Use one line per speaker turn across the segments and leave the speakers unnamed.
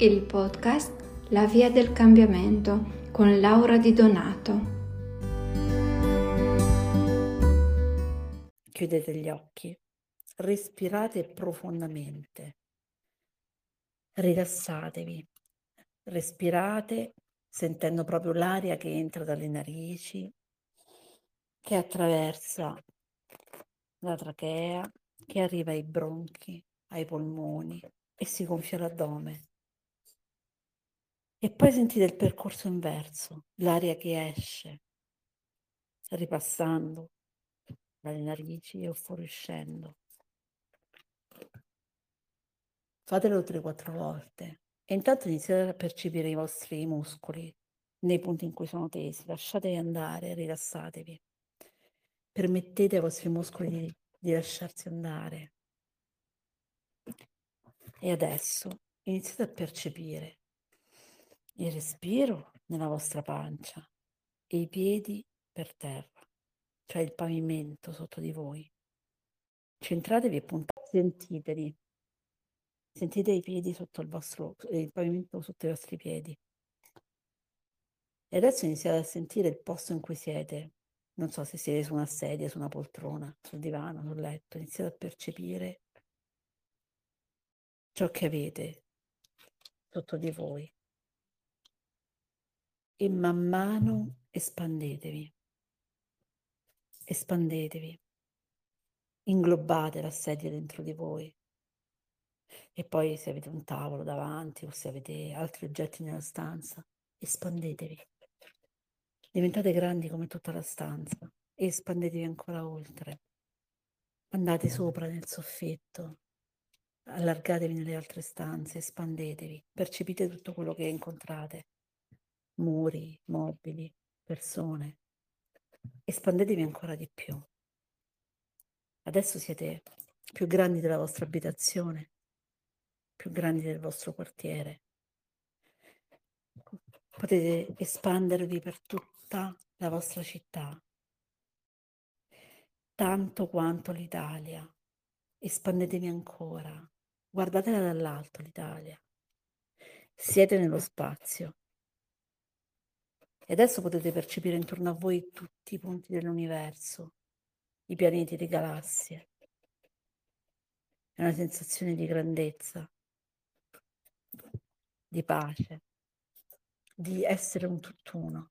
il podcast La via del cambiamento con Laura Di Donato.
Chiudete gli occhi, respirate profondamente, rilassatevi, respirate sentendo proprio l'aria che entra dalle narici, che attraversa la trachea, che arriva ai bronchi, ai polmoni e si gonfia l'addome. E poi sentite il percorso inverso, l'aria che esce, ripassando dalle narici o fuoriuscendo. Fatelo 3-4 volte e intanto iniziate a percepire i vostri muscoli nei punti in cui sono tesi, lasciatevi andare, rilassatevi. Permettete ai vostri muscoli di, di lasciarsi andare. E adesso iniziate a percepire il respiro nella vostra pancia e i piedi per terra, cioè il pavimento sotto di voi. Centratevi e puntate, sentiteli. Sentite i piedi sotto il vostro, il pavimento sotto i vostri piedi. E adesso iniziate a sentire il posto in cui siete. Non so se siete su una sedia, su una poltrona, sul divano, sul letto. Iniziate a percepire ciò che avete sotto di voi e man mano espandetevi, espandetevi, inglobate la sedia dentro di voi. E poi se avete un tavolo davanti o se avete altri oggetti nella stanza, espandetevi. Diventate grandi come tutta la stanza e espandetevi ancora oltre. Andate sopra nel soffitto, allargatevi nelle altre stanze, espandetevi, percepite tutto quello che incontrate muri, mobili, persone. Espandetevi ancora di più. Adesso siete più grandi della vostra abitazione, più grandi del vostro quartiere. Potete espandervi per tutta la vostra città, tanto quanto l'Italia. Espandetevi ancora. Guardatela dall'alto l'Italia. Siete nello spazio. E adesso potete percepire intorno a voi tutti i punti dell'universo, i pianeti, le galassie. È una sensazione di grandezza, di pace, di essere un tutt'uno.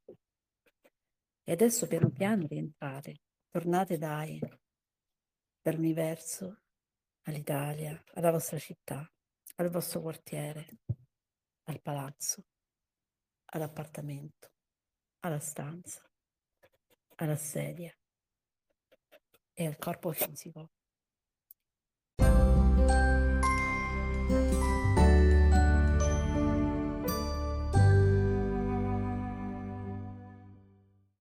E adesso piano piano rientrate, tornate dai, dall'universo all'Italia, alla vostra città, al vostro quartiere, al palazzo, all'appartamento alla stanza, alla sedia e al corpo fisico.